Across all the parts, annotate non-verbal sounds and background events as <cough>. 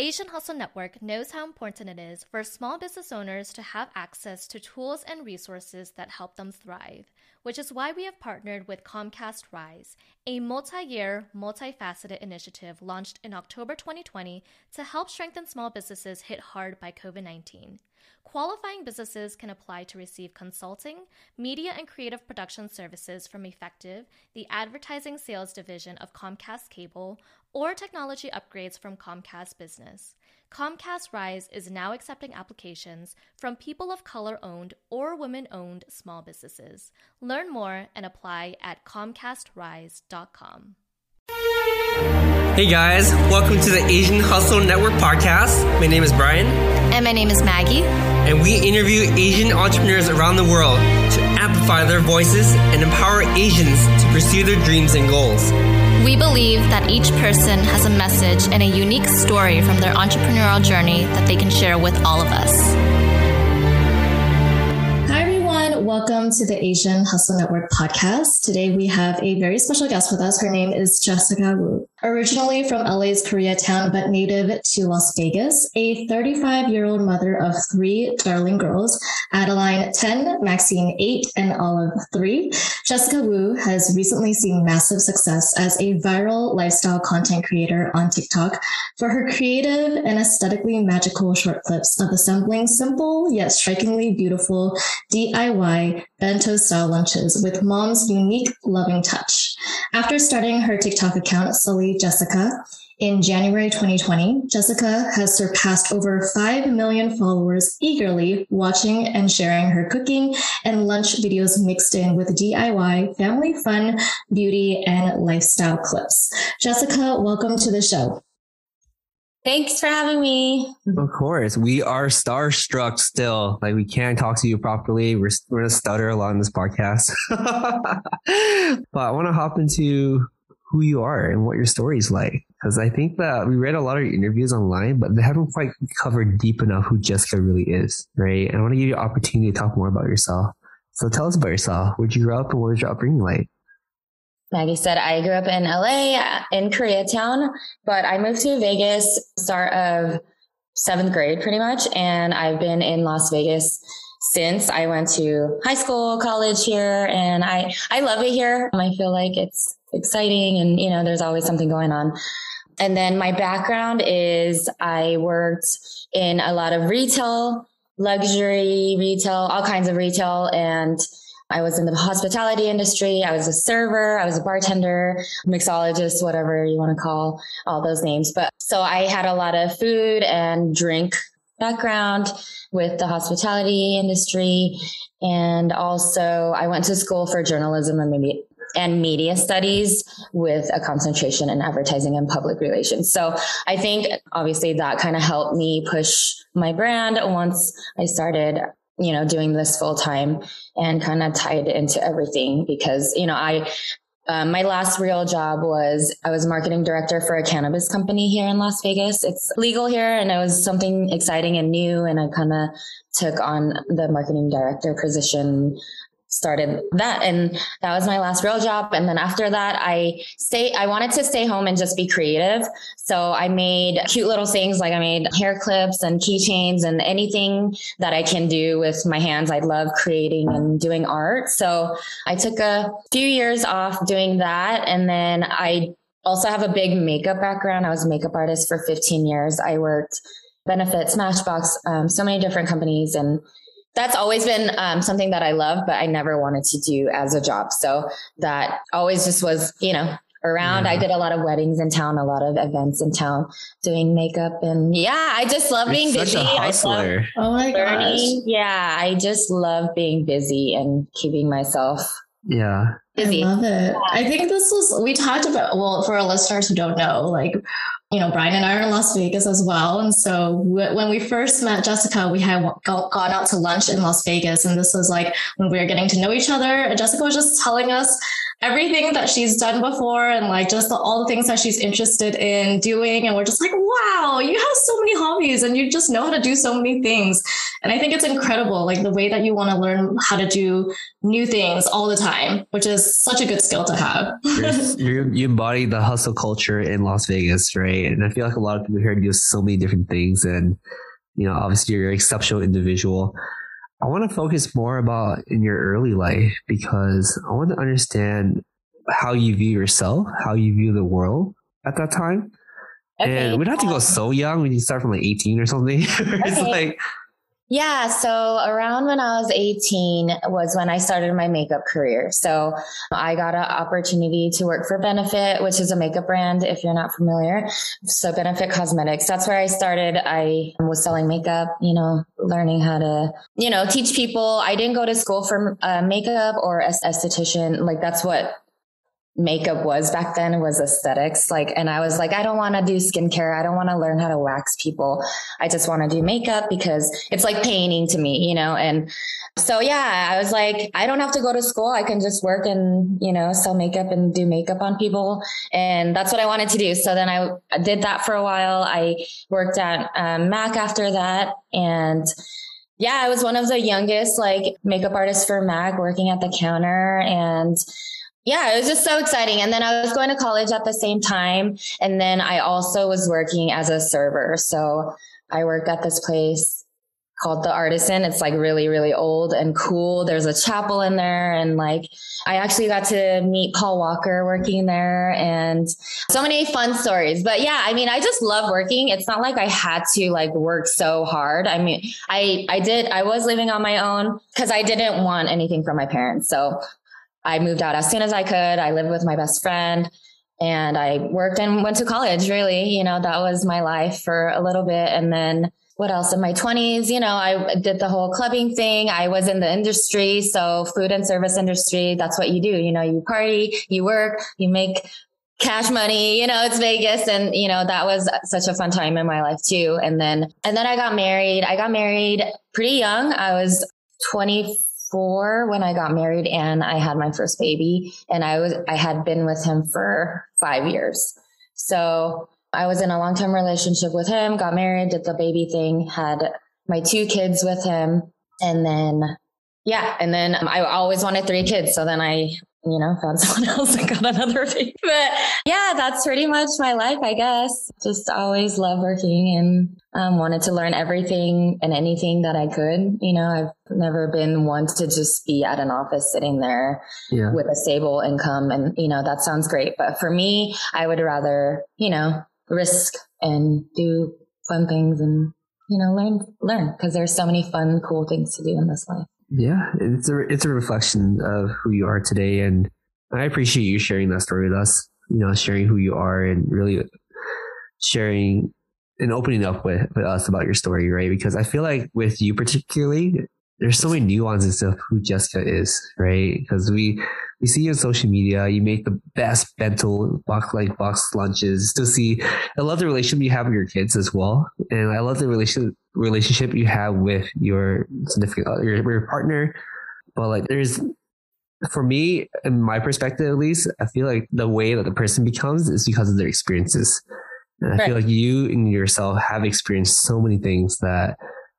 Asian Hustle Network knows how important it is for small business owners to have access to tools and resources that help them thrive, which is why we have partnered with Comcast Rise, a multi year, multifaceted initiative launched in October 2020 to help strengthen small businesses hit hard by COVID 19. Qualifying businesses can apply to receive consulting, media and creative production services from Effective, the advertising sales division of Comcast Cable, or technology upgrades from Comcast Business. Comcast Rise is now accepting applications from people of color owned or women owned small businesses. Learn more and apply at ComcastRise.com. Hey guys, welcome to the Asian Hustle Network podcast. My name is Brian. And my name is Maggie. And we interview Asian entrepreneurs around the world to amplify their voices and empower Asians to pursue their dreams and goals. We believe that each person has a message and a unique story from their entrepreneurial journey that they can share with all of us. Hi, everyone. Welcome to the Asian Hustle Network podcast. Today we have a very special guest with us. Her name is Jessica Woo. Originally from LA's Koreatown, but native to Las Vegas, a 35 year old mother of three darling girls, Adeline 10, Maxine 8, and Olive 3, Jessica Woo has recently seen massive success as a viral lifestyle content creator on TikTok for her creative and aesthetically magical short clips of assembling simple yet strikingly beautiful DIY bento style lunches with mom's unique loving touch. After starting her TikTok account, Sulhee Jessica, in January 2020, Jessica has surpassed over 5 million followers eagerly watching and sharing her cooking and lunch videos mixed in with DIY, family fun, beauty, and lifestyle clips. Jessica, welcome to the show. Thanks for having me. Of course. We are starstruck still. Like we can't talk to you properly. We're, we're gonna stutter a lot in this podcast. <laughs> but I want to hop into who you are and what your story is like. Because I think that we read a lot of interviews online, but they haven't quite covered deep enough who Jessica really is, right? And I want to give you an opportunity to talk more about yourself. So tell us about yourself. Where'd you grow up and what was your upbringing like? Maggie said, I grew up in LA uh, in Koreatown, but I moved to Vegas start of seventh grade pretty much. And I've been in Las Vegas since I went to high school, college here, and I, I love it here. I feel like it's exciting and, you know, there's always something going on. And then my background is I worked in a lot of retail, luxury retail, all kinds of retail and I was in the hospitality industry. I was a server. I was a bartender, mixologist, whatever you want to call all those names. But so I had a lot of food and drink background with the hospitality industry. And also I went to school for journalism and maybe and media studies with a concentration in advertising and public relations. So I think obviously that kind of helped me push my brand once I started you know, doing this full time and kind of tied into everything because, you know, I, um, my last real job was I was marketing director for a cannabis company here in Las Vegas. It's legal here and it was something exciting and new. And I kind of took on the marketing director position started that and that was my last real job. And then after that i stay i wanted to stay home and just be creative. So i made cute little things like i made hair clips and keychains and anything that i can do with my hands. I love creating and doing art. So i took a few years off doing that. And then i also have a big makeup background. I was a makeup artist for 15 years. I worked benefit smashbox um, so many different companies and that's always been um, something that I love, but I never wanted to do as a job. So that always just was, you know, around. Yeah. I did a lot of weddings in town, a lot of events in town, doing makeup, and yeah, I just love being You're busy. I love oh my learning. Gosh. Yeah, I just love being busy and keeping myself. Yeah. Busy. I love it. Yeah. I think this was we talked about well for our listeners who don't know, like you know, Brian and I are in Las Vegas as well. And so when we first met Jessica, we had gone out to lunch in Las Vegas. And this was like when we were getting to know each other. Jessica was just telling us everything that she's done before and like just the, all the things that she's interested in doing. And we're just like, wow, you have so many hobbies and you just know how to do so many things. And I think it's incredible, like the way that you want to learn how to do new things all the time, which is such a good skill to have. you <laughs> you embody the hustle culture in Las Vegas, right? And I feel like a lot of people here do so many different things. And, you know, obviously you're an exceptional individual. I want to focus more about in your early life because I want to understand how you view yourself, how you view the world at that time. Okay, and we don't have to go um, so young. We can start from like 18 or something. <laughs> it's okay. like yeah. So around when I was 18 was when I started my makeup career. So I got an opportunity to work for Benefit, which is a makeup brand, if you're not familiar. So Benefit Cosmetics, that's where I started. I was selling makeup, you know, learning how to, you know, teach people. I didn't go to school for uh, makeup or as esthetician. Like that's what makeup was back then was aesthetics. Like, and I was like, I don't want to do skincare. I don't want to learn how to wax people. I just want to do makeup because it's like painting to me, you know? And so, yeah, I was like, I don't have to go to school. I can just work and, you know, sell makeup and do makeup on people. And that's what I wanted to do. So then I did that for a while. I worked at um, Mac after that. And yeah, I was one of the youngest like makeup artists for Mac working at the counter and yeah, it was just so exciting. And then I was going to college at the same time. And then I also was working as a server. So I worked at this place called the Artisan. It's like really, really old and cool. There's a chapel in there. And like, I actually got to meet Paul Walker working there and so many fun stories. But yeah, I mean, I just love working. It's not like I had to like work so hard. I mean, I, I did, I was living on my own because I didn't want anything from my parents. So I moved out as soon as I could. I lived with my best friend and I worked and went to college. Really, you know, that was my life for a little bit. And then what else in my 20s? You know, I did the whole clubbing thing. I was in the industry. So, food and service industry, that's what you do. You know, you party, you work, you make cash money, you know, it's Vegas. And, you know, that was such a fun time in my life too. And then, and then I got married. I got married pretty young. I was 24 four when I got married and I had my first baby and I was, I had been with him for five years. So I was in a long term relationship with him, got married, did the baby thing, had my two kids with him. And then, yeah. And then I always wanted three kids. So then I you know, found <laughs> someone else and got another baby. But yeah, that's pretty much my life, I guess. Just always love working and um, wanted to learn everything and anything that I could. You know, I've never been one to just be at an office sitting there yeah. with a stable income. And, you know, that sounds great. But for me, I would rather, you know, risk and do fun things and, you know, learn, learn because there's so many fun, cool things to do in this life. Yeah, it's a it's a reflection of who you are today, and I appreciate you sharing that story with us. You know, sharing who you are and really sharing and opening up with, with us about your story, right? Because I feel like with you particularly, there's so many nuances of who Jessica is, right? Because we we see you on social media. You make the best bento box like box lunches. To see, I love the relationship you have with your kids as well, and I love the relationship relationship you have with your significant your, your partner. But like, there's for me, in my perspective at least, I feel like the way that the person becomes is because of their experiences. And I right. feel like you and yourself have experienced so many things that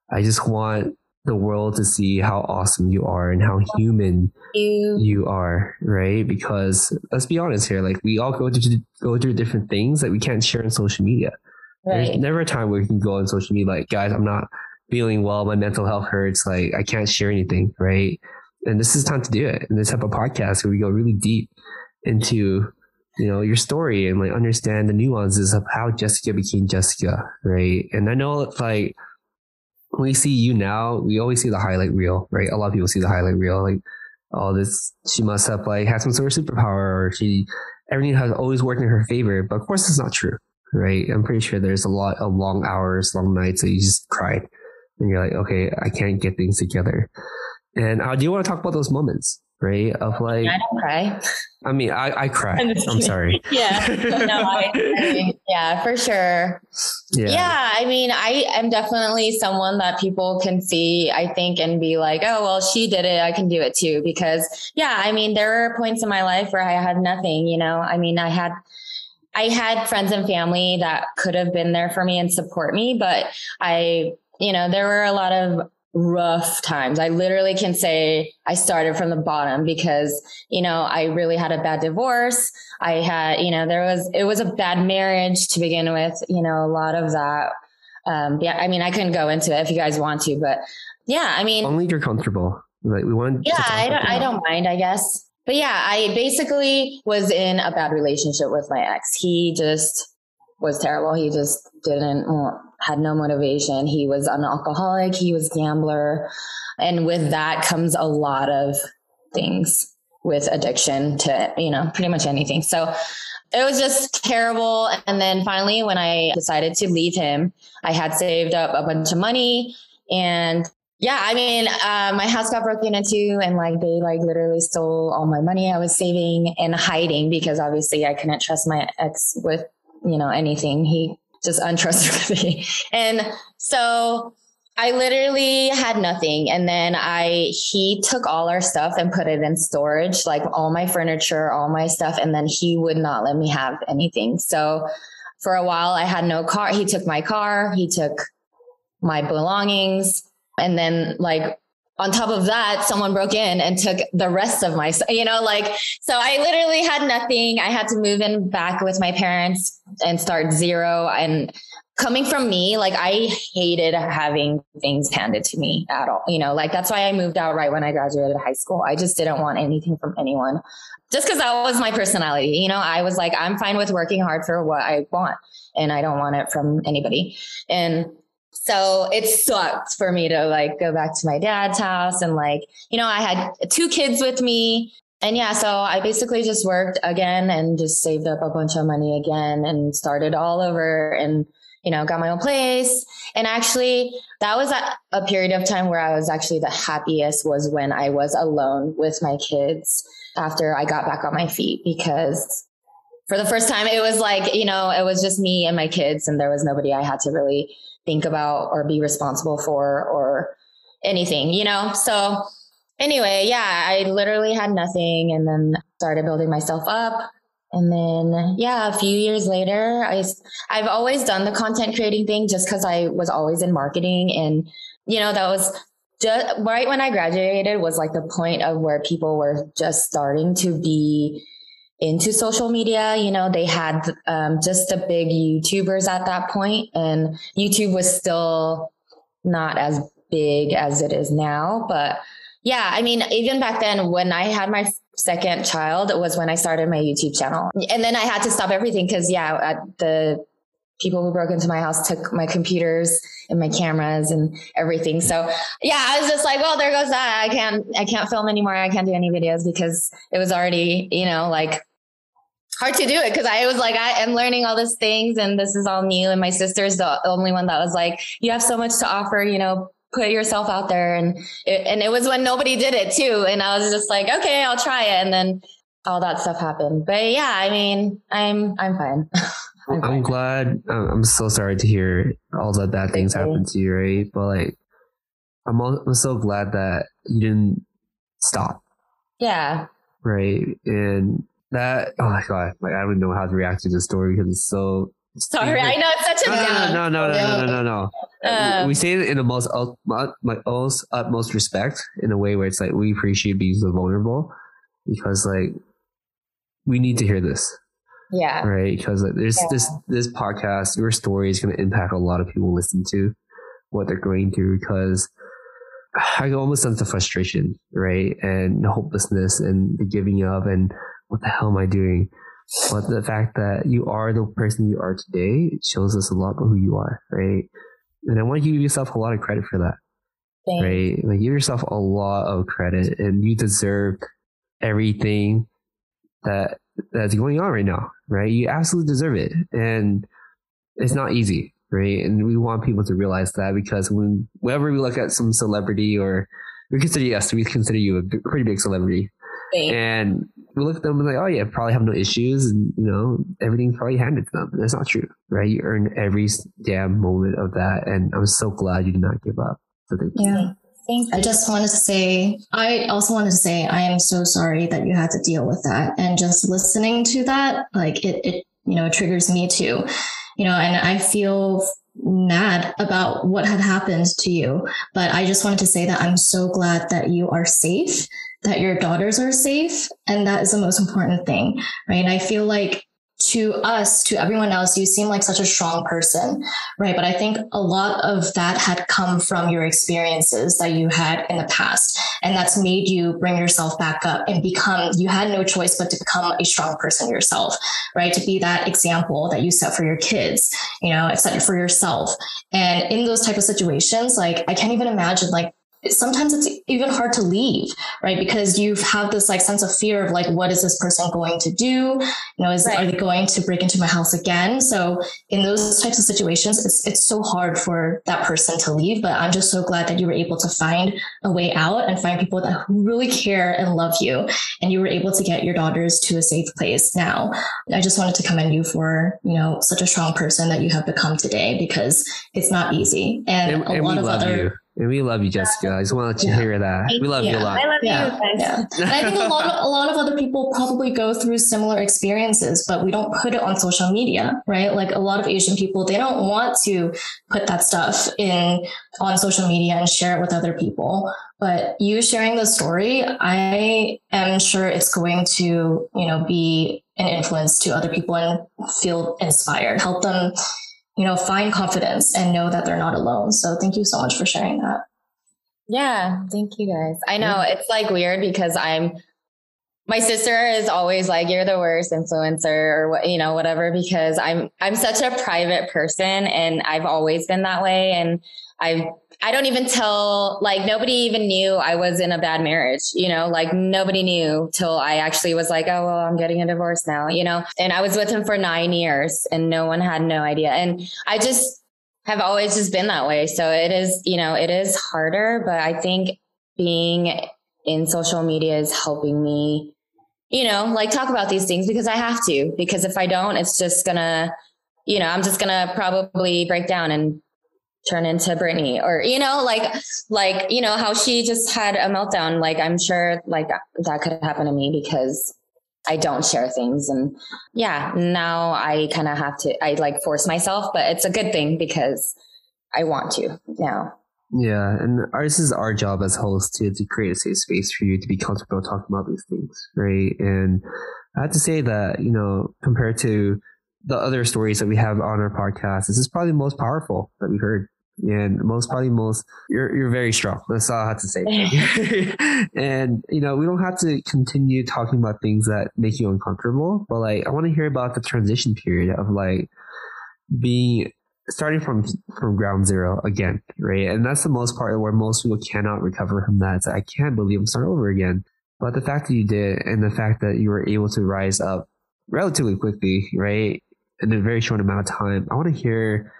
I just want the world to see how awesome you are and how human you. you are, right? Because let's be honest here, like we all go through go through different things that we can't share on social media. Right. There's never a time where you can go on social media like, guys, I'm not feeling well, my mental health hurts, like I can't share anything, right? And this is time to do it. And this type of podcast where we go really deep into you know your story and like understand the nuances of how Jessica became Jessica, right? And I know it's like we see you now, we always see the highlight reel, right? A lot of people see the highlight reel, like, oh, this, she must have like had some sort of superpower or she, everything has always worked in her favor. But of course, it's not true, right? I'm pretty sure there's a lot of long hours, long nights that you just cried and you're like, okay, I can't get things together. And I do you want to talk about those moments, right? Of like, I don't cry. I mean, I, I cry. I'm, I'm sorry. <laughs> yeah. No, I, <laughs> I mean, yeah, for sure. Yeah. yeah. I mean, I am definitely someone that people can see, I think, and be like, oh, well, she did it. I can do it too. Because, yeah, I mean, there were points in my life where I had nothing, you know, I mean, I had, I had friends and family that could have been there for me and support me, but I, you know, there were a lot of rough times. I literally can say I started from the bottom because, you know, I really had a bad divorce. I had, you know, there was, it was a bad marriage to begin with, you know, a lot of that. Um, yeah, I mean, I couldn't go into it if you guys want to, but yeah, I mean, only you're comfortable. Like we want. Yeah, I don't, I don't mind, I guess. But yeah, I basically was in a bad relationship with my ex. He just was terrible. He just didn't had no motivation. He was an alcoholic. He was gambler, and with that comes a lot of things with addiction to you know pretty much anything. So it was just terrible. And then finally, when I decided to leave him, I had saved up a bunch of money and yeah, I mean, uh, my house got broken into and like they like literally stole all my money I was saving and hiding because obviously I couldn't trust my ex with you know, anything. He just untrustworthy. <laughs> and so I literally had nothing. And then I, he took all our stuff and put it in storage, like all my furniture, all my stuff. And then he would not let me have anything. So for a while I had no car. He took my car. He took my belongings. And then like on top of that, someone broke in and took the rest of my, you know, like, so I literally had nothing. I had to move in back with my parents and start zero. And coming from me, like, I hated having things handed to me at all, you know, like, that's why I moved out right when I graduated high school. I just didn't want anything from anyone just because that was my personality. You know, I was like, I'm fine with working hard for what I want and I don't want it from anybody. And so it sucked for me to like go back to my dad's house and like, you know, I had two kids with me. And yeah, so I basically just worked again and just saved up a bunch of money again and started all over and, you know, got my own place. And actually, that was a, a period of time where I was actually the happiest was when I was alone with my kids after I got back on my feet because for the first time, it was like, you know, it was just me and my kids and there was nobody I had to really think about or be responsible for or anything, you know? So anyway, yeah, I literally had nothing and then started building myself up. And then, yeah, a few years later, I, I've always done the content creating thing just because I was always in marketing. And, you know, that was just right when I graduated was like the point of where people were just starting to be into social media. You know, they had um, just the big YouTubers at that point, and YouTube was still not as big as it is now. But yeah, I mean, even back then, when I had my second child, was when I started my YouTube channel, and then I had to stop everything because yeah, the people who broke into my house took my computers and my cameras and everything. So yeah, I was just like, well, there goes that. I can't, I can't film anymore. I can't do any videos because it was already, you know, like hard to do it because I was like, I am learning all these things and this is all new. And my sister's the only one that was like, you have so much to offer, you know, put yourself out there. And it, and it was when nobody did it too. And I was just like, okay, I'll try it. And then all that stuff happened. But yeah, I mean, I'm, I'm fine. <laughs> I'm, I'm glad. I'm so sorry to hear all the bad things happen to you, right? But like, I'm, I'm so glad that you didn't stop. Yeah. Right. And that oh my god, like I don't know how to react to this story because it's so. Sorry, I know it's such a. No, no, no, no, no, no, no. We um, say it in the most my most utmost respect in a way where it's like we appreciate being so vulnerable because like we need to hear this. Yeah. Right. Because like, there's yeah. this this podcast, your story is going to impact a lot of people listen to what they're going through because I can almost sense the frustration, right, and the hopelessness and the giving up and what the hell am I doing? But the fact that you are the person you are today shows us a lot about who you are, right? And I want to give yourself a lot of credit for that, Thanks. right? Like give yourself a lot of credit, and you deserve everything that that's going on right now, right? You absolutely deserve it, and it's not easy, right? And we want people to realize that because when whenever we look at some celebrity or we consider yes, we consider you a pretty big celebrity And we look at them and like, oh yeah, probably have no issues, and you know everything's probably handed to them. That's not true, right? You earned every damn moment of that, and I'm so glad you did not give up. So thank you. Yeah. I just wanted to say, I also wanted to say, I am so sorry that you had to deal with that. And just listening to that, like it, it, you know, it triggers me too, you know, and I feel mad about what had happened to you. But I just wanted to say that I'm so glad that you are safe, that your daughters are safe. And that is the most important thing, right? I feel like to us, to everyone else, you seem like such a strong person, right? But I think a lot of that had come from your experiences that you had in the past. And that's made you bring yourself back up and become, you had no choice but to become a strong person yourself, right? To be that example that you set for your kids, you know, set for yourself. And in those type of situations, like I can't even imagine like sometimes it's even hard to leave, right? Because you have this like sense of fear of like, what is this person going to do? You know, is, right. are they going to break into my house again? So in those types of situations, it's, it's so hard for that person to leave. But I'm just so glad that you were able to find a way out and find people that really care and love you. And you were able to get your daughters to a safe place now. I just wanted to commend you for, you know, such a strong person that you have become today because it's not easy. And, and a and lot of other. You and we love you, Jessica. I just want to let you yeah. hear that. We love you a lot. I love yeah. you guys. Yeah. <laughs> And I think a lot of a lot of other people probably go through similar experiences, but we don't put it on social media, right? Like a lot of Asian people, they don't want to put that stuff in on social media and share it with other people. But you sharing the story, I am sure it's going to, you know, be an influence to other people and feel inspired, help them you know, find confidence and know that they're not alone. So thank you so much for sharing that. Yeah, thank you guys. I know yeah. it's like weird because I'm my sister is always like you're the worst influencer or what you know whatever because I'm I'm such a private person and I've always been that way and I've I don't even tell, like, nobody even knew I was in a bad marriage, you know, like nobody knew till I actually was like, oh, well, I'm getting a divorce now, you know, and I was with him for nine years and no one had no idea. And I just have always just been that way. So it is, you know, it is harder, but I think being in social media is helping me, you know, like talk about these things because I have to, because if I don't, it's just gonna, you know, I'm just gonna probably break down and turn into Britney or, you know, like, like, you know, how she just had a meltdown. Like, I'm sure like that could happen to me because I don't share things. And yeah, now I kind of have to, I like force myself, but it's a good thing because I want to now. Yeah, and ours is our job as hosts to to create a safe space for you to be comfortable talking about these things, right? And I have to say that you know, compared to the other stories that we have on our podcast, this is probably the most powerful that we've heard. And most probably most you're you're very strong. That's all I have to say. <laughs> <laughs> and you know, we don't have to continue talking about things that make you uncomfortable, but like I want to hear about the transition period of like being starting from from ground zero again, right? And that's the most part where most people cannot recover from that. It's like, I can't believe I'm starting over again. But the fact that you did and the fact that you were able to rise up relatively quickly, right? In a very short amount of time. I want to hear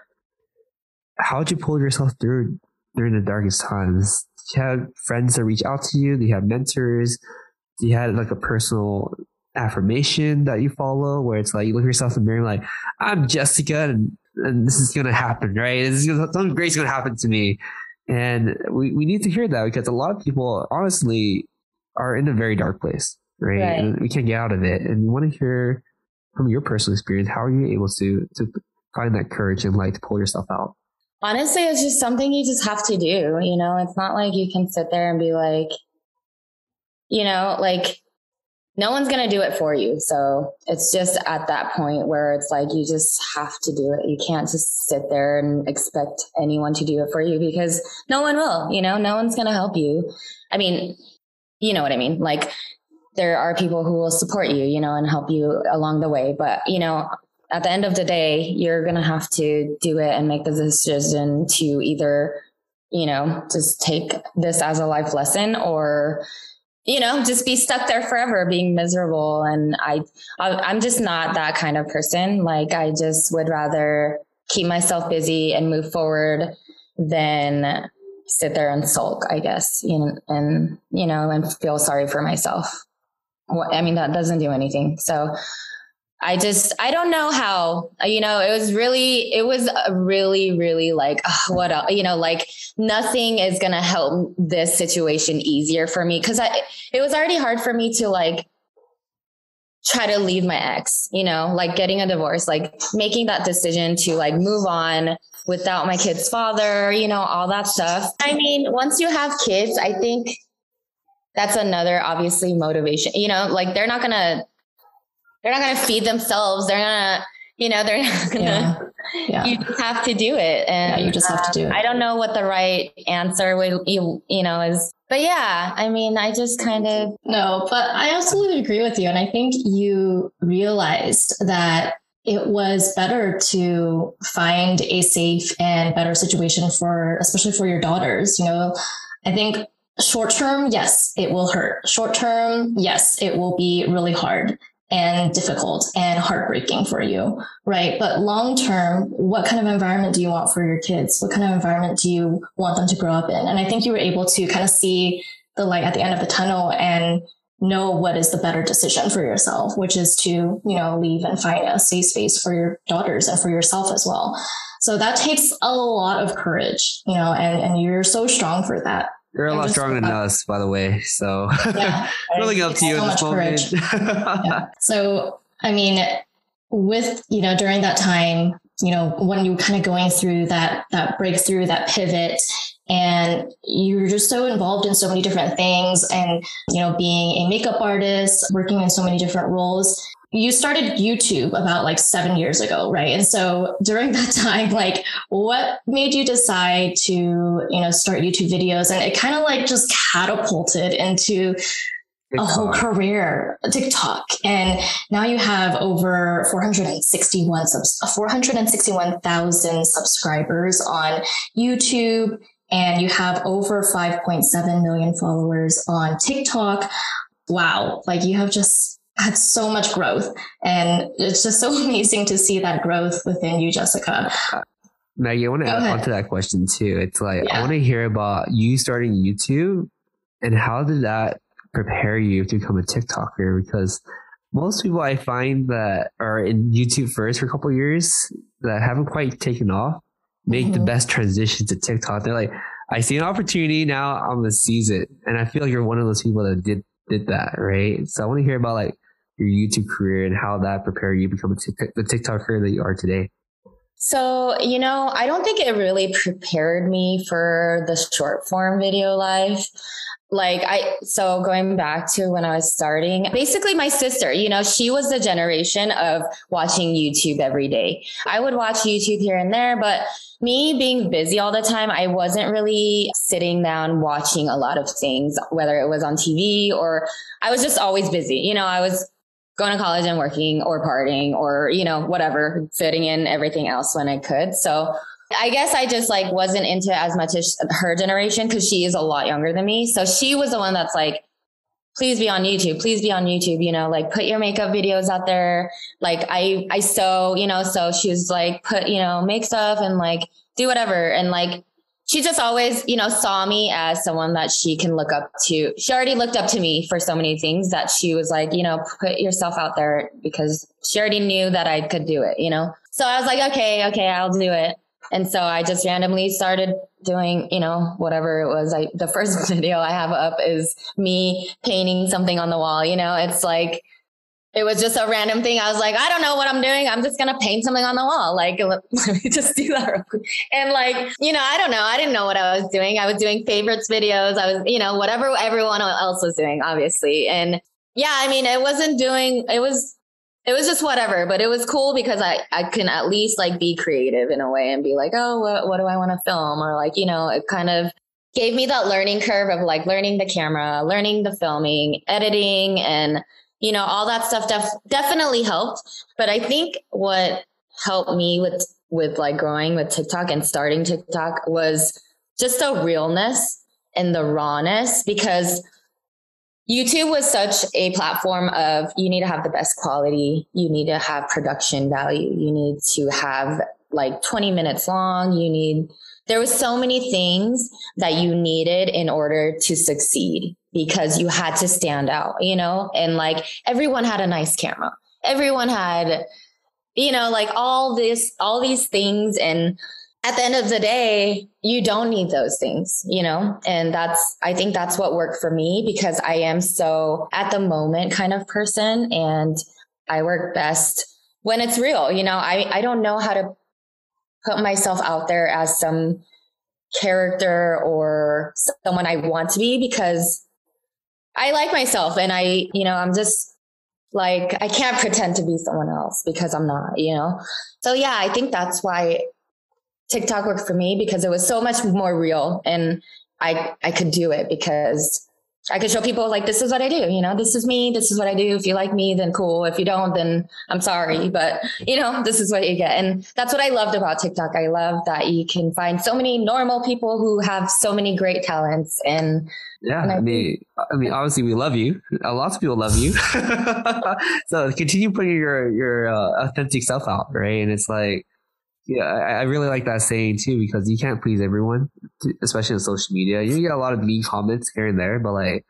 how'd you pull yourself through during the darkest times? Do you have friends that reach out to you? Do you have mentors? Do you have like a personal affirmation that you follow where it's like you look at yourself in the mirror like, I'm Jessica and, and this is gonna happen, right? This is gonna, something great's gonna happen to me. And we, we need to hear that because a lot of people honestly are in a very dark place, right? right. And we can't get out of it. And we want to hear from your personal experience, how are you able to to find that courage and light to pull yourself out? Honestly, it's just something you just have to do. You know, it's not like you can sit there and be like, you know, like no one's going to do it for you. So it's just at that point where it's like you just have to do it. You can't just sit there and expect anyone to do it for you because no one will, you know, no one's going to help you. I mean, you know what I mean? Like there are people who will support you, you know, and help you along the way. But, you know, at the end of the day, you're going to have to do it and make the decision to either, you know, just take this as a life lesson or, you know, just be stuck there forever being miserable. And I, I am just not that kind of person. Like I just would rather keep myself busy and move forward than sit there and sulk, I guess, you and, you know, and feel sorry for myself. I mean, that doesn't do anything. So I just, I don't know how, you know, it was really, it was really, really like, oh, what, else? you know, like nothing is going to help this situation easier for me. Cause I, it was already hard for me to like try to leave my ex, you know, like getting a divorce, like making that decision to like move on without my kid's father, you know, all that stuff. I mean, once you have kids, I think that's another obviously motivation. You know, like they're not gonna they're not gonna feed themselves. They're gonna, you know, they're <laughs> not gonna yeah. Yeah. you just have to do it. And yeah, you just have to do it. I don't know what the right answer would you you know is but yeah, I mean, I just kind of no, but I absolutely agree with you. And I think you realized that it was better to find a safe and better situation for, especially for your daughters. You know, I think short term, yes, it will hurt. Short term, yes, it will be really hard and difficult and heartbreaking for you, right? But long term, what kind of environment do you want for your kids? What kind of environment do you want them to grow up in? And I think you were able to kind of see the light at the end of the tunnel and know what is the better decision for yourself, which is to, you know, leave and find a safe space for your daughters and for yourself as well. So that takes a lot of courage, you know, and, and you're so strong for that. You're a lot stronger than uh, us, by the way. So yeah, <laughs> really up to you so at this moment. <laughs> yeah. So I mean, with you know, during that time, you know, when you were kind of going through that that breakthrough, that pivot, and you're just so involved in so many different things and you know being a makeup artist working in so many different roles you started YouTube about like seven years ago, right? And so during <laughs> that time, like what made you decide to, you know, start YouTube videos? And it kind of like just catapulted into TikTok. a whole career, TikTok. And now you have over 461 subs, 461,000 subscribers on YouTube and you have over 5.7 million followers on TikTok. Wow. Like you have just had so much growth. And it's just so <laughs> amazing to see that growth within you, Jessica. Maggie, I want to add on to that question too. It's like, yeah. I want to hear about you starting YouTube and how did that prepare you to become a TikToker? Because most people I find that are in YouTube first for a couple years that haven't quite taken off make mm-hmm. the best transition to TikTok. They're like, I see an opportunity now, I'm gonna seize it. And I feel like you're one of those people that did did that, right? So I want to hear about like your YouTube career and how that prepared you to become the TikToker that you are today? So, you know, I don't think it really prepared me for the short form video life. Like I, so going back to when I was starting, basically my sister, you know, she was the generation of watching YouTube every day. I would watch YouTube here and there, but me being busy all the time, I wasn't really sitting down watching a lot of things, whether it was on TV or I was just always busy. You know, I was going to college and working or partying or, you know, whatever, fitting in everything else when I could. So I guess I just like wasn't into as much as her generation because she is a lot younger than me. So she was the one that's like, please be on YouTube, please be on YouTube, you know, like put your makeup videos out there. Like I, I sew, you know, so she was like, put, you know, make stuff and like do whatever. And like, she just always, you know, saw me as someone that she can look up to. She already looked up to me for so many things that she was like, you know, put yourself out there because she already knew that I could do it, you know? So I was like, okay, okay, I'll do it. And so I just randomly started doing, you know, whatever it was. I, the first <laughs> video I have up is me painting something on the wall. You know, it's like, it was just a random thing. I was like, I don't know what I'm doing. I'm just gonna paint something on the wall. Like, <laughs> let, me just do that. And like, you know, I don't know. I didn't know what I was doing. I was doing favorites videos. I was, you know, whatever everyone else was doing, obviously. And yeah, I mean, it wasn't doing. It was, it was just whatever. But it was cool because I I can at least like be creative in a way and be like, oh, what, what do I want to film? Or like, you know, it kind of gave me that learning curve of like learning the camera, learning the filming, editing, and you know, all that stuff def- definitely helped. But I think what helped me with, with like growing with TikTok and starting TikTok was just the realness and the rawness because YouTube was such a platform of you need to have the best quality, you need to have production value, you need to have like 20 minutes long. You need, there was so many things that you needed in order to succeed because you had to stand out, you know, and like everyone had a nice camera. Everyone had, you know, like all this, all these things. And at the end of the day, you don't need those things, you know? And that's, I think that's what worked for me because I am so at the moment kind of person and I work best when it's real. You know, I, I don't know how to put myself out there as some character or someone I want to be because I like myself and I, you know, I'm just like, I can't pretend to be someone else because I'm not, you know? So yeah, I think that's why TikTok worked for me because it was so much more real and I, I could do it because I could show people like, this is what I do. You know, this is me. This is what I do. If you like me, then cool. If you don't, then I'm sorry. But you know, this is what you get. And that's what I loved about TikTok. I love that you can find so many normal people who have so many great talents and yeah, I, I, mean, I mean, obviously we love you. Uh, lots of people love you. <laughs> <laughs> so continue putting your your uh, authentic self out, right? And it's like, yeah, I, I, really like that saying too because you can't please everyone, especially on social media. You get a lot of mean comments here and there, but like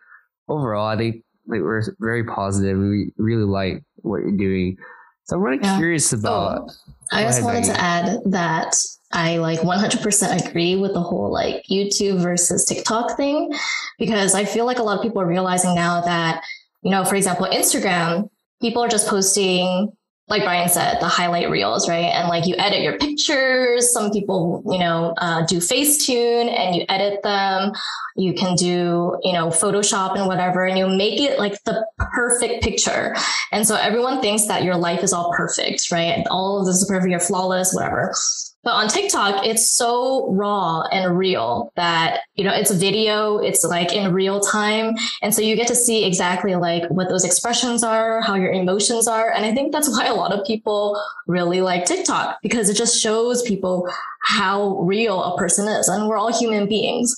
overall, I think like we're very positive. We really like what you're doing. So I'm really yeah. curious about. Oh, I just wanted to add that I like 100% agree with the whole like YouTube versus TikTok thing because I feel like a lot of people are realizing now that, you know, for example, Instagram, people are just posting like Brian said, the highlight reels, right? And like you edit your pictures. Some people, you know, uh, do Facetune and you edit them. You can do, you know, Photoshop and whatever, and you make it like the perfect picture. And so everyone thinks that your life is all perfect, right? All of this is perfect, you're flawless, whatever. But on TikTok, it's so raw and real that, you know, it's video, it's like in real time. And so you get to see exactly like what those expressions are, how your emotions are. And I think that's why a lot of people really like TikTok because it just shows people how real a person is. And we're all human beings.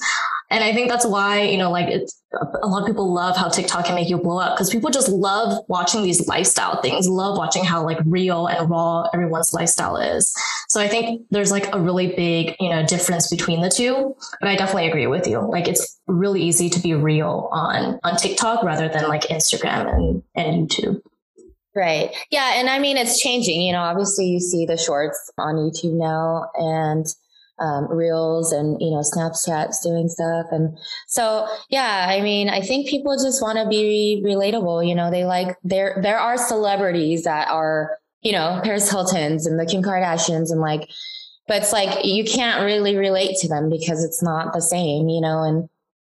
And I think that's why, you know, like it's a lot of people love how TikTok can make you blow up because people just love watching these lifestyle things, love watching how like real and raw everyone's lifestyle is. So I think there's like a really big, you know, difference between the two. But I definitely agree with you. Like it's really easy to be real on on TikTok rather than like Instagram and, and YouTube. Right. Yeah. And I mean, it's changing. You know, obviously you see the shorts on YouTube now and um, reels and you know snapchats doing stuff. And so yeah i mean i think people just want to be relatable you know they like there there are celebrities that are you know paris hiltons and the kim kardashians and like but it's like you can't really relate to them because it's not the same you know and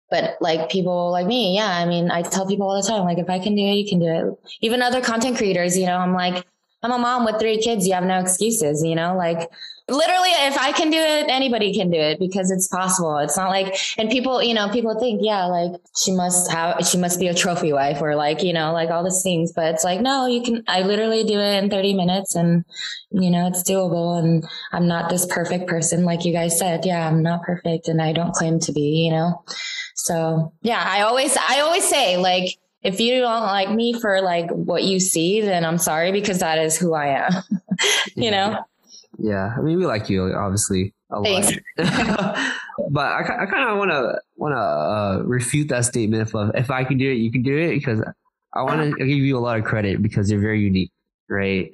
but like people like me yeah i mean i tell people all the time like if i can do it you can do it. Even other content creators you know i'm like i'm a mom with three kids you have no excuses you know like literally if i can do it anybody can do it because it's possible. It's not like and people you know people think yeah like she must have she must be a trophy wife or like you know like all these things but it's like no you can i literally do it in 30 minutes and you know it's doable and i'm not this perfect person. Like you guys said yeah i'm not perfect and i don't claim to be you know? So yeah i always i always say like if you don't like me for like what you see then i'm sorry because that is who i am <laughs> you yeah. know yeah, I mean, we like you, obviously. A lot. <laughs> but I, I kind of want to want to uh, refute that statement of if I can do it, you can do it, because I want to give you a lot of credit because you're very unique, right?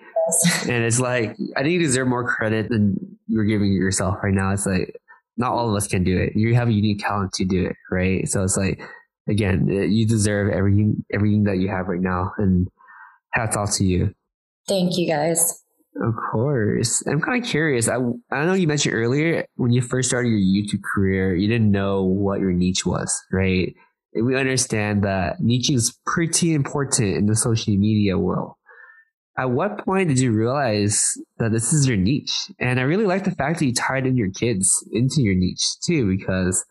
And it's like I think you deserve more credit than you're giving yourself right now. It's like not all of us can do it. You have a unique talent to do it, right? So it's like again, you deserve everything everything that you have right now, and hats off to you. Thank you, guys. Of course. I'm kind of curious. I, I know you mentioned earlier when you first started your YouTube career, you didn't know what your niche was, right? And we understand that niche is pretty important in the social media world. At what point did you realize that this is your niche? And I really like the fact that you tied in your kids into your niche too, because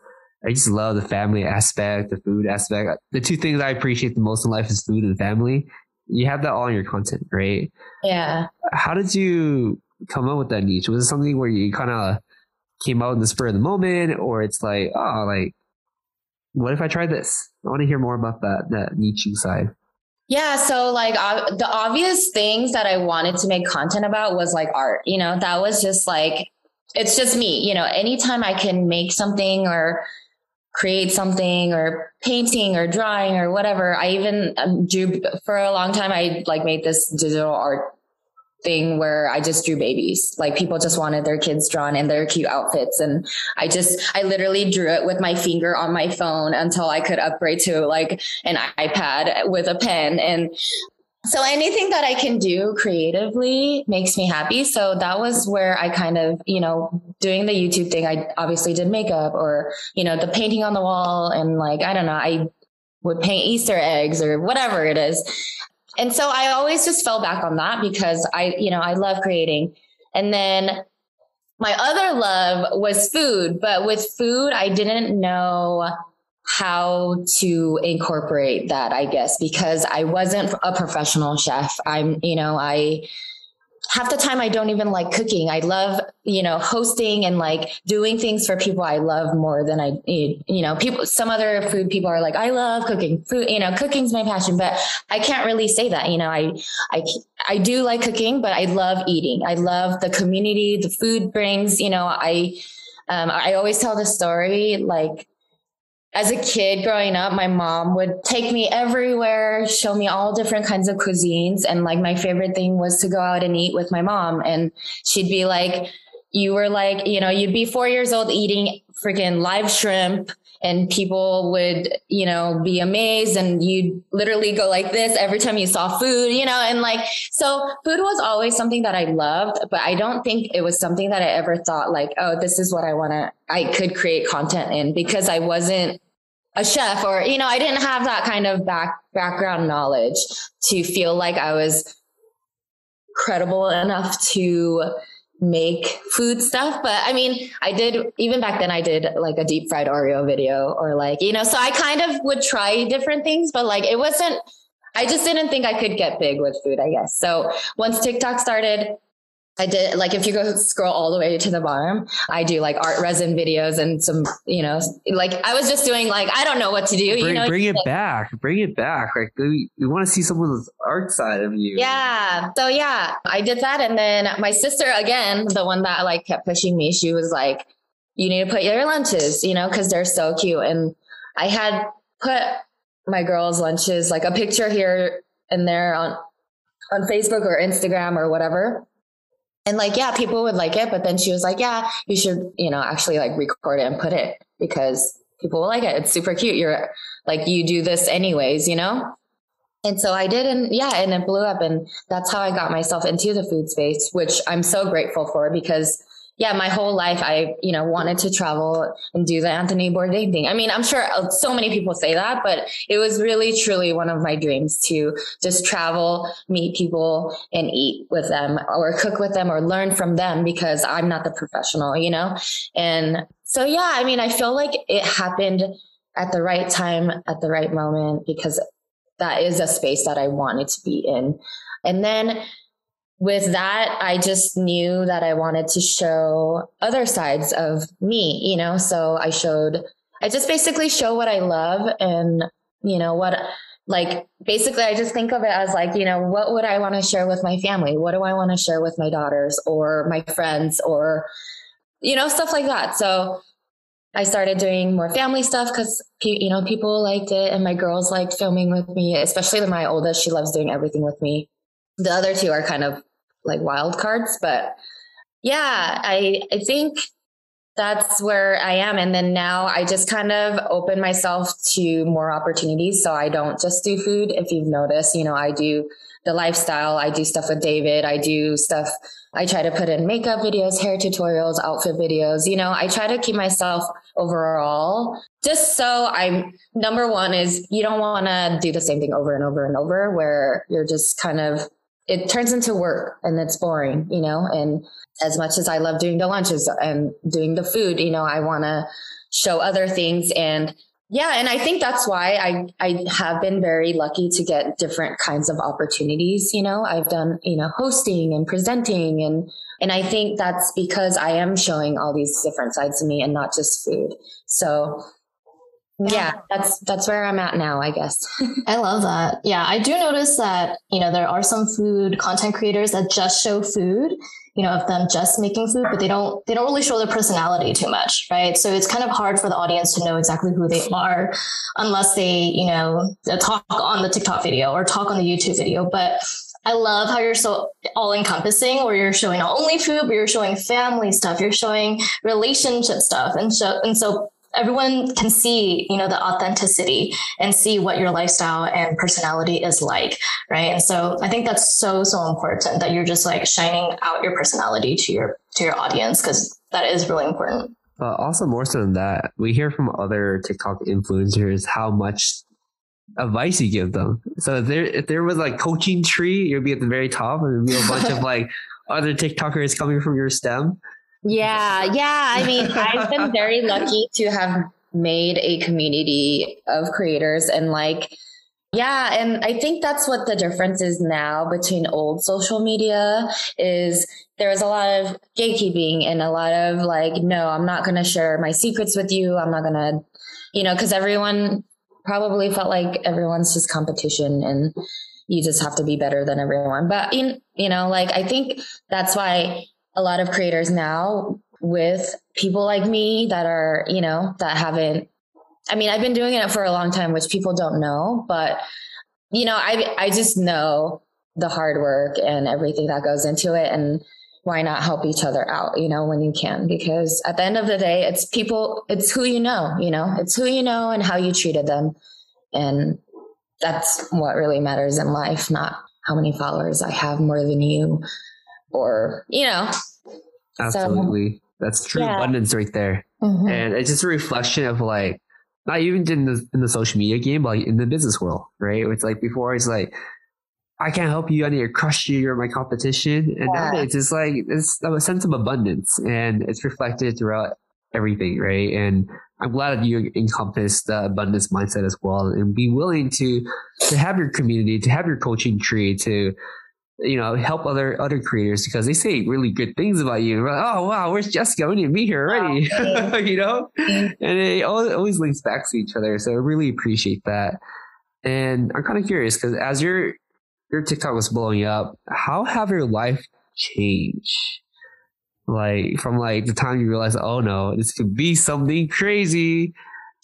I just love the family aspect, the food aspect. The two things I appreciate the most in life is food and family you have that all in your content, right? Yeah. How did you come up with that niche? Was it something where you kind of came out in the spur of the moment, or it's like, oh, like, what if I try this? I want to hear more about that that niche side. Yeah, so like uh, the obvious things that I wanted to make content about was like art. You know, that was just like it's just me. You know, anytime I can make something or create something or painting or drawing or whatever. I even um, drew for a long time. I like made this digital art thing where I just drew babies. Like people just wanted their kids drawn in their cute outfits. And I just, I literally drew it with my finger on my phone until I could upgrade to like an iPad with a pen. And so anything that I can do creatively makes me happy. So that was where I kind of, you know, doing the YouTube thing, I obviously did makeup or, you know, the painting on the wall and like, I don't know, I would paint Easter eggs or whatever it is. And so I always just fell back on that because I, you know, I love creating. And then my other love was food, but with food, I didn't know how to incorporate that, I guess, because I wasn't a professional chef. I'm, you know, I half the time I don't even like cooking. I love, you know, hosting and like doing things for people I love more than I, you know, people, some other food people are like, I love cooking food, you know, cooking's my passion, but I can't really say that, you know, I, I, I do like cooking, but I love eating. I love the community, the food brings, you know, I, um, I always tell the story like as a kid growing up, my mom would take me everywhere, show me all different kinds of cuisines. And like my favorite thing was to go out and eat with my mom. And she'd be like, you were like, you know, you'd be four years old eating freaking live shrimp and people would, you know, be amazed and you'd literally go like this every time you saw food, you know, and like, so food was always something that I loved, but I don't think it was something that I ever thought like, oh, this is what I want to, I could create content in because I wasn't a chef or, you know, I didn't have that kind of back background knowledge to feel like I was credible enough to make food stuff. But I mean, I did, even back then, I did like a deep fried Oreo video or like, you know, so I kind of would try different things, but like it wasn't, I just didn't think I could get big with food, I guess. So once TikTok started, I did like if you go scroll all the way to the bottom, I do like art resin videos and some, you know, like I was just doing like I don't know what to do. Bring, you know, bring it like, back, bring it back. Like we, we want to see someone's art side of you. Yeah. So yeah, I did that, and then my sister again, the one that like kept pushing me, she was like, "You need to put your lunches, you know, because they're so cute." And I had put my girls' lunches like a picture here and there on on Facebook or Instagram or whatever and like, yeah, people would like it. But then she was like, yeah, you should, you know, actually like record it and put it because people will like it. It's super cute. You're like, you do this anyways, you know? And so I did. And yeah, and it blew up. And that's how I got myself into the food space, which I'm so grateful for because yeah, my whole life I, you know, wanted to travel and do the Anthony Bourdain thing. I mean, I'm sure uh, so many people say that, but it was really truly one of my dreams to just travel, meet people and eat with them or cook with them or learn from them because I'm not the professional, you know? And so, yeah, I mean, I feel like it happened at the right time, at the right moment, because that is a space that I wanted to be in. And then with that, I just knew that I wanted to show other sides of me, you know? So I showed, I just basically show what I love and, you know, what, like, basically, I just think of it as like, you know, what would I want to share with my family? What do I want to share with my daughters or my friends or, you know, stuff like that. So I started doing more family stuff because, you know, people liked it and my girls liked filming with me, especially my oldest. She loves doing everything with me the other two are kind of like wild cards. But yeah, I I think that's where I am. And then now I just kind of open myself to more opportunities. So I don't just do food. If you've noticed, you know, I do the lifestyle. I do stuff with David. I do stuff. I try to put in makeup videos, hair tutorials, outfit videos. You know, I try to keep myself overall just so I'm number one is you don't want to do the same thing over and over and over where you're just kind of it turns into work and it's boring, you know, and as much as I love doing the lunches and doing the food, you know, I want to show other things and yeah, and I think that's why I I have been very lucky to get different kinds of opportunities, you know. I've done, you know, hosting and presenting and and I think that's because I am showing all these different sides of me and not just food. So yeah, that's that's where I'm at now, I guess. <laughs> I love that. Yeah, I do notice that, you know, there are some food content creators that just show food, you know, of them just making food, but they don't they don't really show their personality too much, right? So it's kind of hard for the audience to know exactly who they are unless they, you know, uh, talk on the TikTok video or talk on the YouTube video, but I love how you're so all encompassing where you're showing not only food, but you're showing family stuff, you're showing relationship stuff. And so, and so everyone can see, you know, the authenticity and see what your lifestyle and personality is like. Right. And so I think that's so, so important that you're just like shining out your personality to your, to your audience because that is really important. Uh, also, more so than that, we hear from other TikTok influencers how much advice you give them. So if there if there was like coaching tree, you'd be at the very top, and there'd be a bunch of <laughs> like other TikTokers coming from your stem. Yeah, <laughs> yeah. I mean, I've been very lucky to have made a community of creators and like yeah, and I think that's what the difference is now between old social media is there's a lot of gatekeeping and a lot of like, no, I'm not going to share my secrets with you. I'm not going to, you know, because everyone probably felt like everyone's just competition and you just have to be better than everyone. But in, you know, like I think that's why a lot of creators now with people like me that are, you know, that haven't I mean, I've been doing it for a long time, which people don't know, but you know, I I just know the hard work and everything that goes into it and why not help each other out, you know, when you can? Because at the end of the day, it's people, it's who you know, you know, it's who you know and how you treated them. And that's what really matters in life, not how many followers I have more than you or, you know. Absolutely. So, that's true yeah. abundance right there. Mm-hmm. And it's just a reflection of like, not even in the in the social media game, but like in the business world, right? It's like before it's like I can't help you. I need to crush you. You're my competition. And yeah. nowadays, it's like it's a sense of abundance, and it's reflected throughout everything, right? And I'm glad that you encompass the abundance mindset as well, and be willing to to have your community, to have your coaching tree, to you know help other other creators because they say really good things about you. Like, oh wow, where's Jessica? We need to meet her already, <laughs> you know. Mm-hmm. And it always links back to each other, so I really appreciate that. And I'm kind of curious because as you're your TikTok was blowing up. How have your life changed? Like from like the time you realize, oh no, this could be something crazy,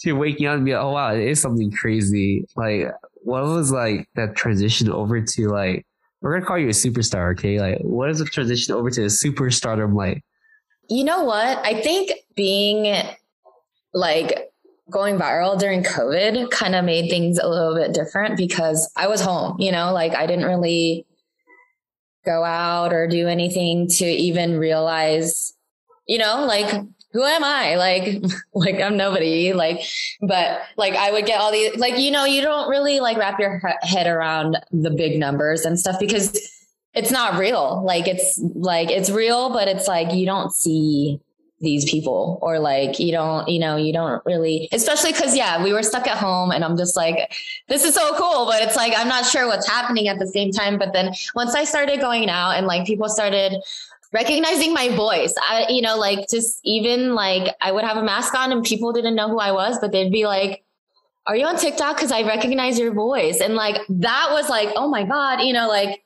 to waking up and be like, oh wow, it is something crazy. Like what was like that transition over to like we're gonna call you a superstar, okay? Like what is the transition over to a superstardom like? You know what? I think being like going viral during COVID kind of made things a little bit different because I was home, you know, like I didn't really go out or do anything to even realize, you know, like who am I? Like, <laughs> like I'm nobody. Like, but like I would get all these, like, you know, you don't really like wrap your head around the big numbers and stuff because it's not real. Like, it's like, it's real, but it's like you don't see these people or like you don't you know you don't really especially because yeah we were stuck at home and i'm just like this is so cool but it's like i'm not sure what's happening at the same time but then once i started going out and like people started recognizing my voice i you know like just even like i would have a mask on and people didn't know who i was but they'd be like are you on tiktok because i recognize your voice and like that was like oh my god you know like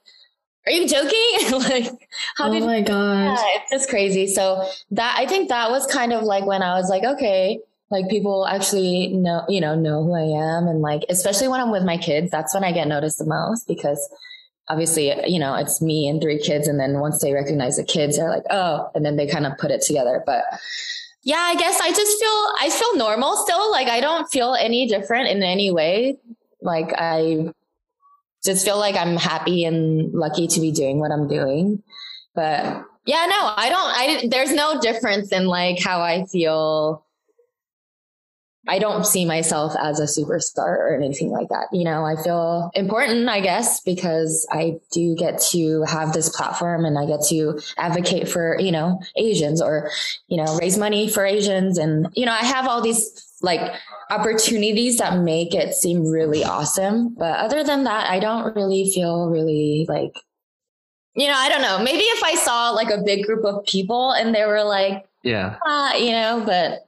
are you joking? <laughs> like, how oh did? Oh my God. yeah, it's just crazy. So that I think that was kind of like when I was like, okay, like people actually know, you know, know who I am, and like especially when I'm with my kids, that's when I get noticed the most because obviously, you know, it's me and three kids, and then once they recognize the kids, they're like, oh, and then they kind of put it together. But yeah, I guess I just feel I feel normal still. Like I don't feel any different in any way. Like I just feel like I'm happy and lucky to be doing what I'm doing. But yeah, no, I don't, I, there's no difference in like how I feel. I don't see myself as a superstar or anything like that. You know, I feel important, I guess, because I do get to have this platform and I get to advocate for, you know, Asians or, you know, raise money for Asians. And, you know, I have all these like opportunities that make it seem really awesome. But other than that, I don't really feel really like, you know, I don't know. Maybe if I saw like a big group of people and they were like, yeah, ah, you know, but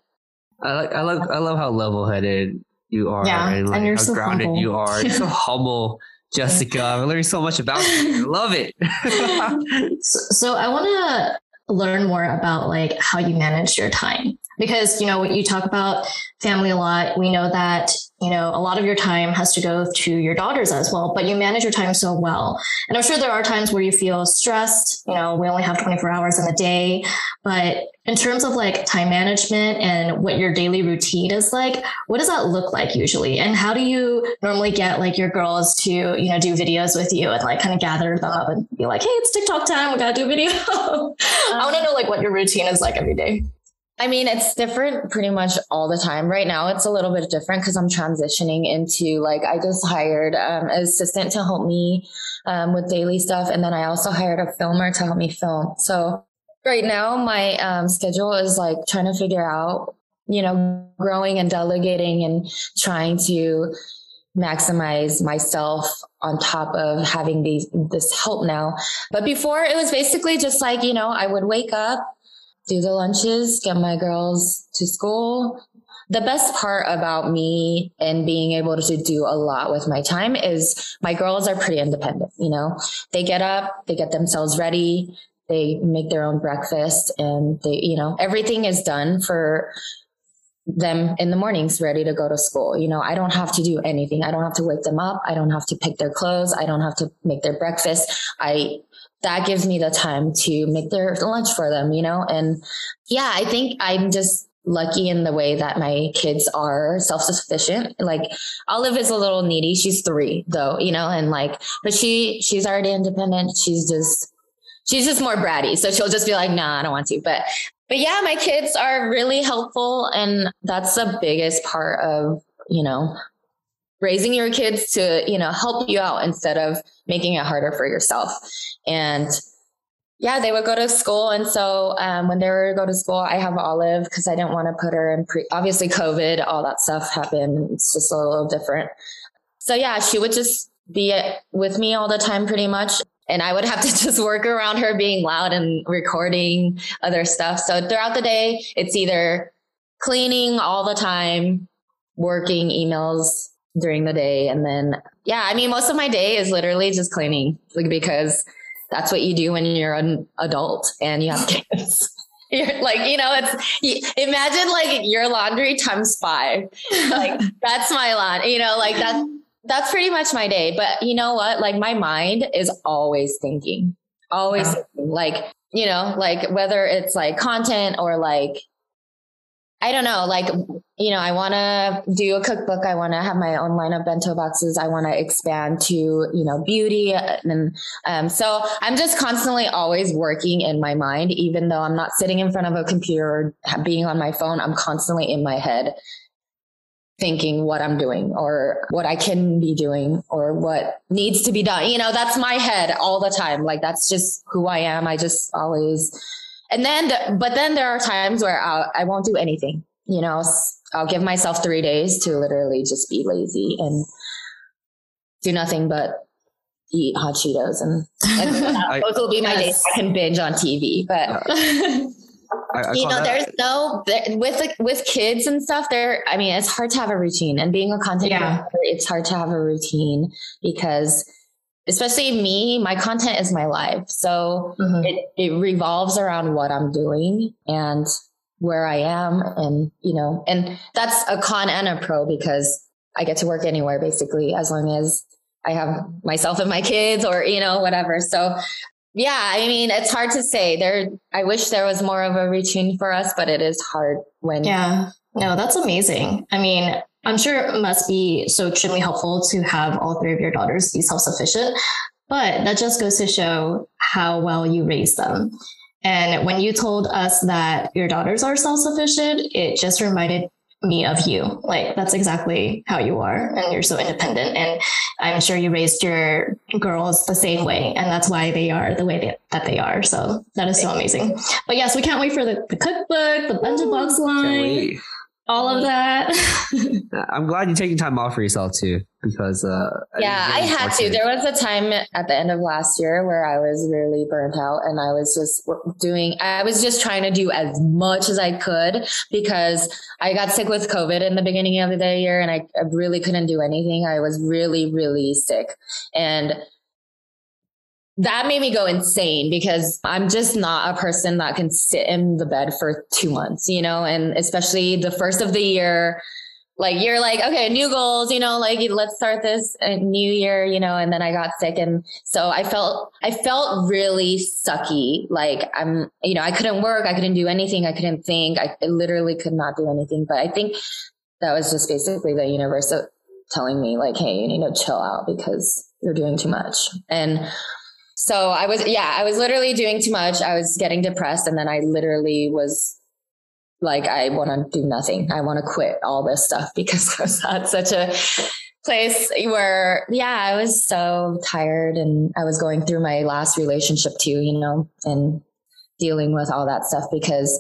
I like, I love, I love how level headed you are Yeah, and, like, and you're how so grounded humble. you are. You're so <laughs> humble, Jessica. I'm learning so much about you. I love it. <laughs> So, so I want to learn more about like how you manage your time because you know you talk about family a lot. We know that you know a lot of your time has to go to your daughters as well, but you manage your time so well. And I'm sure there are times where you feel stressed. You know, we only have 24 hours in a day, but in terms of like time management and what your daily routine is like, what does that look like usually? And how do you normally get like your girls to, you know, do videos with you and like kind of gather them up and be like, hey, it's TikTok time. We got to do a video. <laughs> I want to uh-huh. know like what your routine is like every day. I mean, it's different pretty much all the time. Right now, it's a little bit different because I'm transitioning into like, I just hired um, an assistant to help me um, with daily stuff. And then I also hired a filmer to help me film. So right now, my um, schedule is like trying to figure out, you know, growing and delegating and trying to maximize myself on top of having these this help now. But before it was basically just like, you know, I would wake up, do the lunches, get my girls to school. The best part about me and being able to do a lot with my time is my girls are pretty independent, you know. They get up, they get themselves ready, they make their own breakfast and they, you know, everything is done for them in the mornings ready to go to school. You know, I don't have to do anything. I don't have to wake them up. I don't have to pick their clothes. I don't have to make their breakfast. I that gives me the time to make their lunch for them, you know? And yeah, I think I'm just lucky in the way that my kids are self-sufficient. Like Olive is a little needy. She's three though, you know, and like, but she, she's already independent. She's just, she's just more bratty. So she'll just be like, nah, I don't want to. But, but yeah, my kids are really helpful. And that's the biggest part of, you know, raising your kids to, you know, help you out instead of making it harder for yourself. And yeah, they would go to school. And so um, when they were to go to school, I have Olive because I didn't want to put her in pre, obviously COVID, all that stuff happened. It's just a little different. So yeah, she would just be with me all the time pretty much. And I would have <laughs> to just work around her being loud and recording other stuff. So throughout the day, it's either cleaning all the time, working emails during the day. And then, yeah, I mean, most of my day is literally just cleaning like, because that's what you do when you're an adult and you have <laughs> kids. You're like, you know, it's you, imagine like your laundry times five. Like <laughs> that's my laundry, you know, like that's that's pretty much my day. But you know what? Like my mind is always thinking, always Yeah. thinking. like, you know, like whether it's like content or like I don't know, like, you know, I want to do a cookbook. I want to have my own line of bento boxes. I want to expand to, you know, beauty. And um, so I'm just constantly always working in my mind, even though I'm not sitting in front of a computer or being on my phone. I'm constantly in my head thinking what I'm doing or what I can be doing or what needs to be done. You know, that's my head all the time. Like, that's just who I am. I just always, and then, the, but then there are times where I'll, I won't do anything. You know, i'll give myself three days to literally just be lazy and do nothing but eat hot Cheetos, and, and <laughs> I- those will be my Yes. days I can binge on TV. But <laughs> I, I you know, that- there's no there, with the, with kids and stuff. There, I mean, it's hard to have a routine, and being a content Yeah. creator, it's hard to have a routine because, especially me, my content is my life. So Mhm. it, it revolves around what I'm doing and where I am. And, you know, and that's a con and a pro because I get to work anywhere basically as long as I have myself and my kids or, you know, whatever. So yeah, I mean, it's hard to say there. I wish there was more of a routine for us, but it is hard when, Yeah. No, that's amazing. I mean, I'm sure it must be so extremely helpful to have all three of your daughters be self sufficient, but that just goes to show how well you raised them. And when you told us that your daughters are self sufficient, it just reminded me of you. Like, that's exactly how you are. And you're so independent. And I'm sure you raised your girls the same way. And that's why they are the way that, that they are. So that is so amazing. But yes, we can't wait for the, the cookbook, the bento box Can't line. All of that. <laughs> I'm glad you're taking time off for yourself too, because uh, yeah, I had to. There was a time at the end of last year where I was really burnt out, and I was just doing. I was just trying to do as much as I could because I got sick with COVID in the beginning of the year, and I, I really couldn't do anything. I was really, really sick, and that made me go insane because I'm just not a person that can sit in the bed for two months, you know, and especially the first of the year, like you're like, okay, new goals, you know, like let's start this new year, you know, and then I got sick. And so I felt, I felt really sucky. Like I'm, you know, I couldn't work. I couldn't do anything. I couldn't think. I literally could not do anything. But I think that was just basically the universe uh, telling me like, Hey, you need to chill out because you're doing too much. And so I was, yeah, I was literally doing too much. I was getting depressed. And then I literally was like, I want to do nothing. I want to quit all this stuff <laughs> because I was at such a place where, yeah, I was so tired and I was going through my last relationship too, you know, and dealing with all that stuff because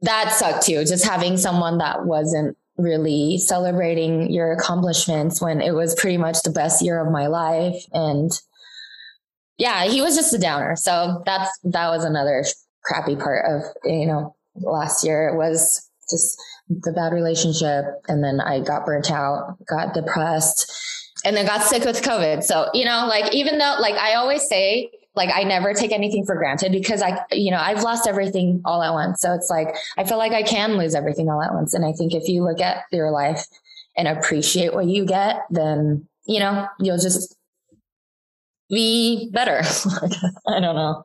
that sucked too. Just having someone that wasn't really celebrating your accomplishments when it was pretty much the best year of my life. And yeah, he was just a downer. So that's that was another crappy part of you know last year. It was just the bad relationship, and then I got burnt out, got depressed, and then got sick with COVID. So you know, like even though like I always say. Like I never take anything for granted because I, you know, I've lost everything all at once. So it's like, I feel like I can lose everything all at once. And I think if you look at your life and appreciate what you get, then, you know, you'll just be better. <laughs> I don't know.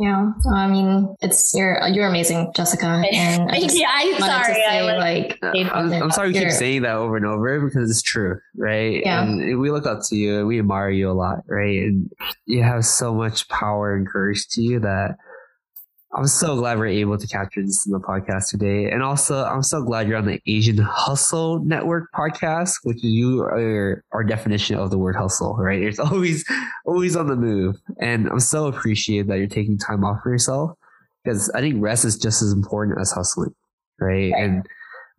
Yeah, I mean, it's you're you're amazing, Jessica. <laughs> And I just yeah, I'm sorry. Say, I like, <laughs> I'm, I'm, uh, sorry we keep saying that over and over because it's true, right? Yeah. And we look up to you, and we admire you a lot, right? And you have so much power and courage to you that I'm so glad we're able to capture this in the podcast today. And also, I'm so glad you're on the Asian Hustle Network podcast, which you are our definition of the word hustle, right? It's <laughs> always, always on the move. And I'm so appreciative that you're taking time off for yourself because I think rest is just as important as hustling, right? right.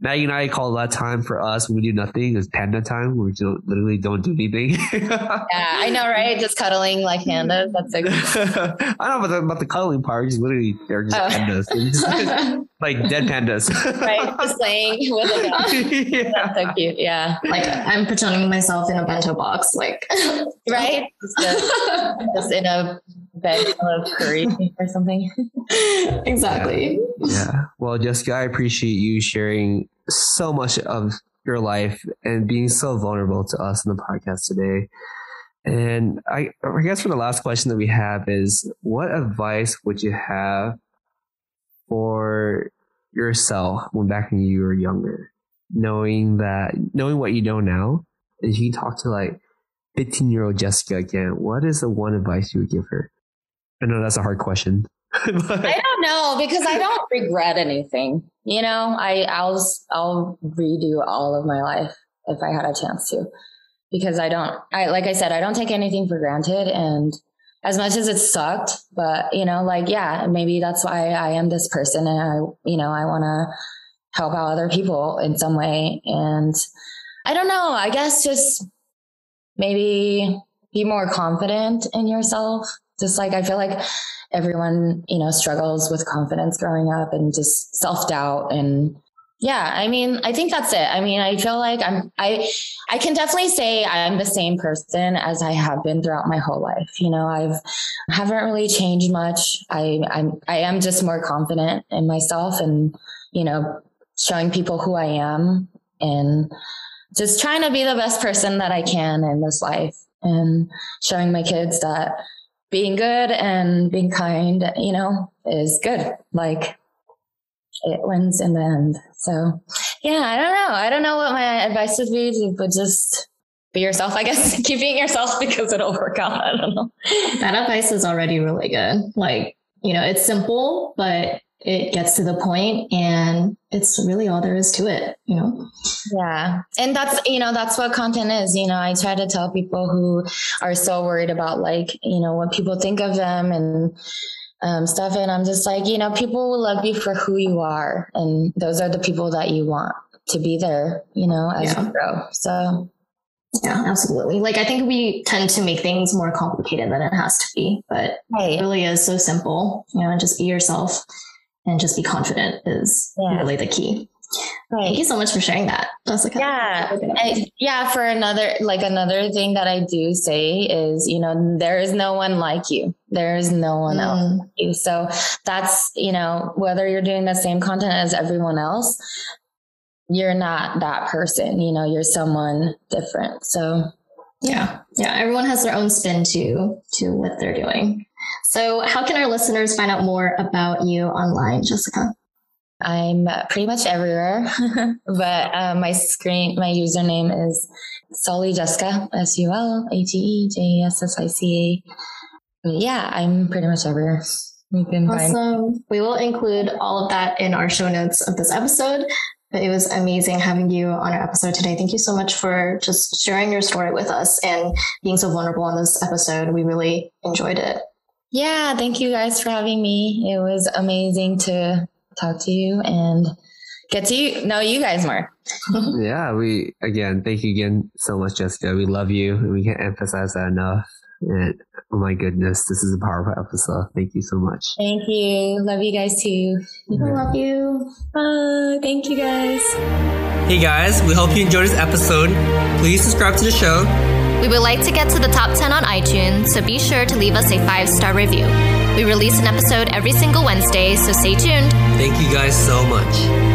And Maggie and I call that time for us when we do nothing is panda time, we don't, literally don't do anything. <laughs> yeah, I know, right? Just cuddling like pandas. That's so <laughs> I don't know about the, about the cuddling part. Just literally, they're just oh. pandas, <laughs> like dead pandas. right, just playing with a dog. yeah. That's so cute. Yeah, like I'm pretending myself in a bento box, like right, just, just in a bed <laughs> of curry or something. <laughs> exactly. Yeah. yeah. Well, Jessica, I appreciate you sharing so much of your life and being so vulnerable to us in the podcast today. And I, I guess for the last question that we have is what advice would you have for yourself when back when you were younger, knowing that, knowing what you know now, if you talk to like 15 year old Jessica again, what is the one advice you would give her? I know that's a hard question. <laughs> I don't know because I don't regret anything. You know, I I'll I'll redo all of my life if I had a chance to, because I don't. I like I said, I don't take anything for granted, and as much as it sucked, but you know, like yeah, maybe that's why I am this person, and I you know I want to help out other people in some way, and I don't know. I guess just maybe be more confident in yourself. Just like I feel like everyone, you know, struggles with confidence growing up and just self doubt and yeah, I mean, I think that's it. I mean, I feel like I'm I I can definitely say I'm the same person as I have been throughout my whole life. You know, I've haven't really changed much. I I'm I am just more confident in myself and, you know, showing people who I am and just trying to be the best person that I can in this life and showing my kids that being good and being kind, you know, is good. Like it wins in the end. So yeah, I don't know. I don't know what my advice would be, but just be yourself, I guess. <laughs> Keep being yourself because it'll work out. I don't know. That advice is already really good. Like, you know, it's simple, but it gets to the point and it's really all there is to it, you know? Yeah. And that's, you know, that's what content is. You know, I try to tell people who are so worried about like, you know, what people think of them and um, stuff. And I'm just like, you know, people will love you for who you are. And those are the people that you want to be there, you know, as yeah. you grow. So yeah, absolutely. Like I think we tend to make things more complicated than it has to be, but right. it really is so simple, you know, and just be yourself and just be confident is yeah. really the key. Right. Thank you so much for sharing that, Jessica. Yeah. I, yeah. For another, like another thing that I do say is, you know, there is no one like you. There is no one mm. else like you. So that's, you know, whether you're doing the same content as everyone else, you're not that person, you know, you're someone different. So yeah. Yeah. Everyone has their own spin to, to what they're doing. So how can our listeners find out more about you online, Jessica? I'm pretty much everywhere, <laughs> but uh, my screen, my username is Sulhee Jessica, S U L A T E J S S I C A. Yeah, I'm pretty much everywhere. You can awesome. Find. We will include all of that in our show notes of this episode. But it was amazing having you on our episode today. Thank you so much for just sharing your story with us and being so vulnerable on this episode. We really enjoyed it. Yeah, thank you guys for having me. It was amazing to talk to you and get to you, know you guys more. <laughs> yeah, we again, thank you again so much, Jessica. We love you. We can't emphasize that enough. And oh my goodness, this is a powerful episode. Thank you so much. Thank you. Love you guys too. I love you. Bye. Thank you guys. Hey guys, we hope you enjoyed this episode. Please subscribe to the show. We would like to get to the top 10 on iTunes, so be sure to leave us a five star review. We release an episode every single Wednesday, so stay tuned. Thank you guys so much.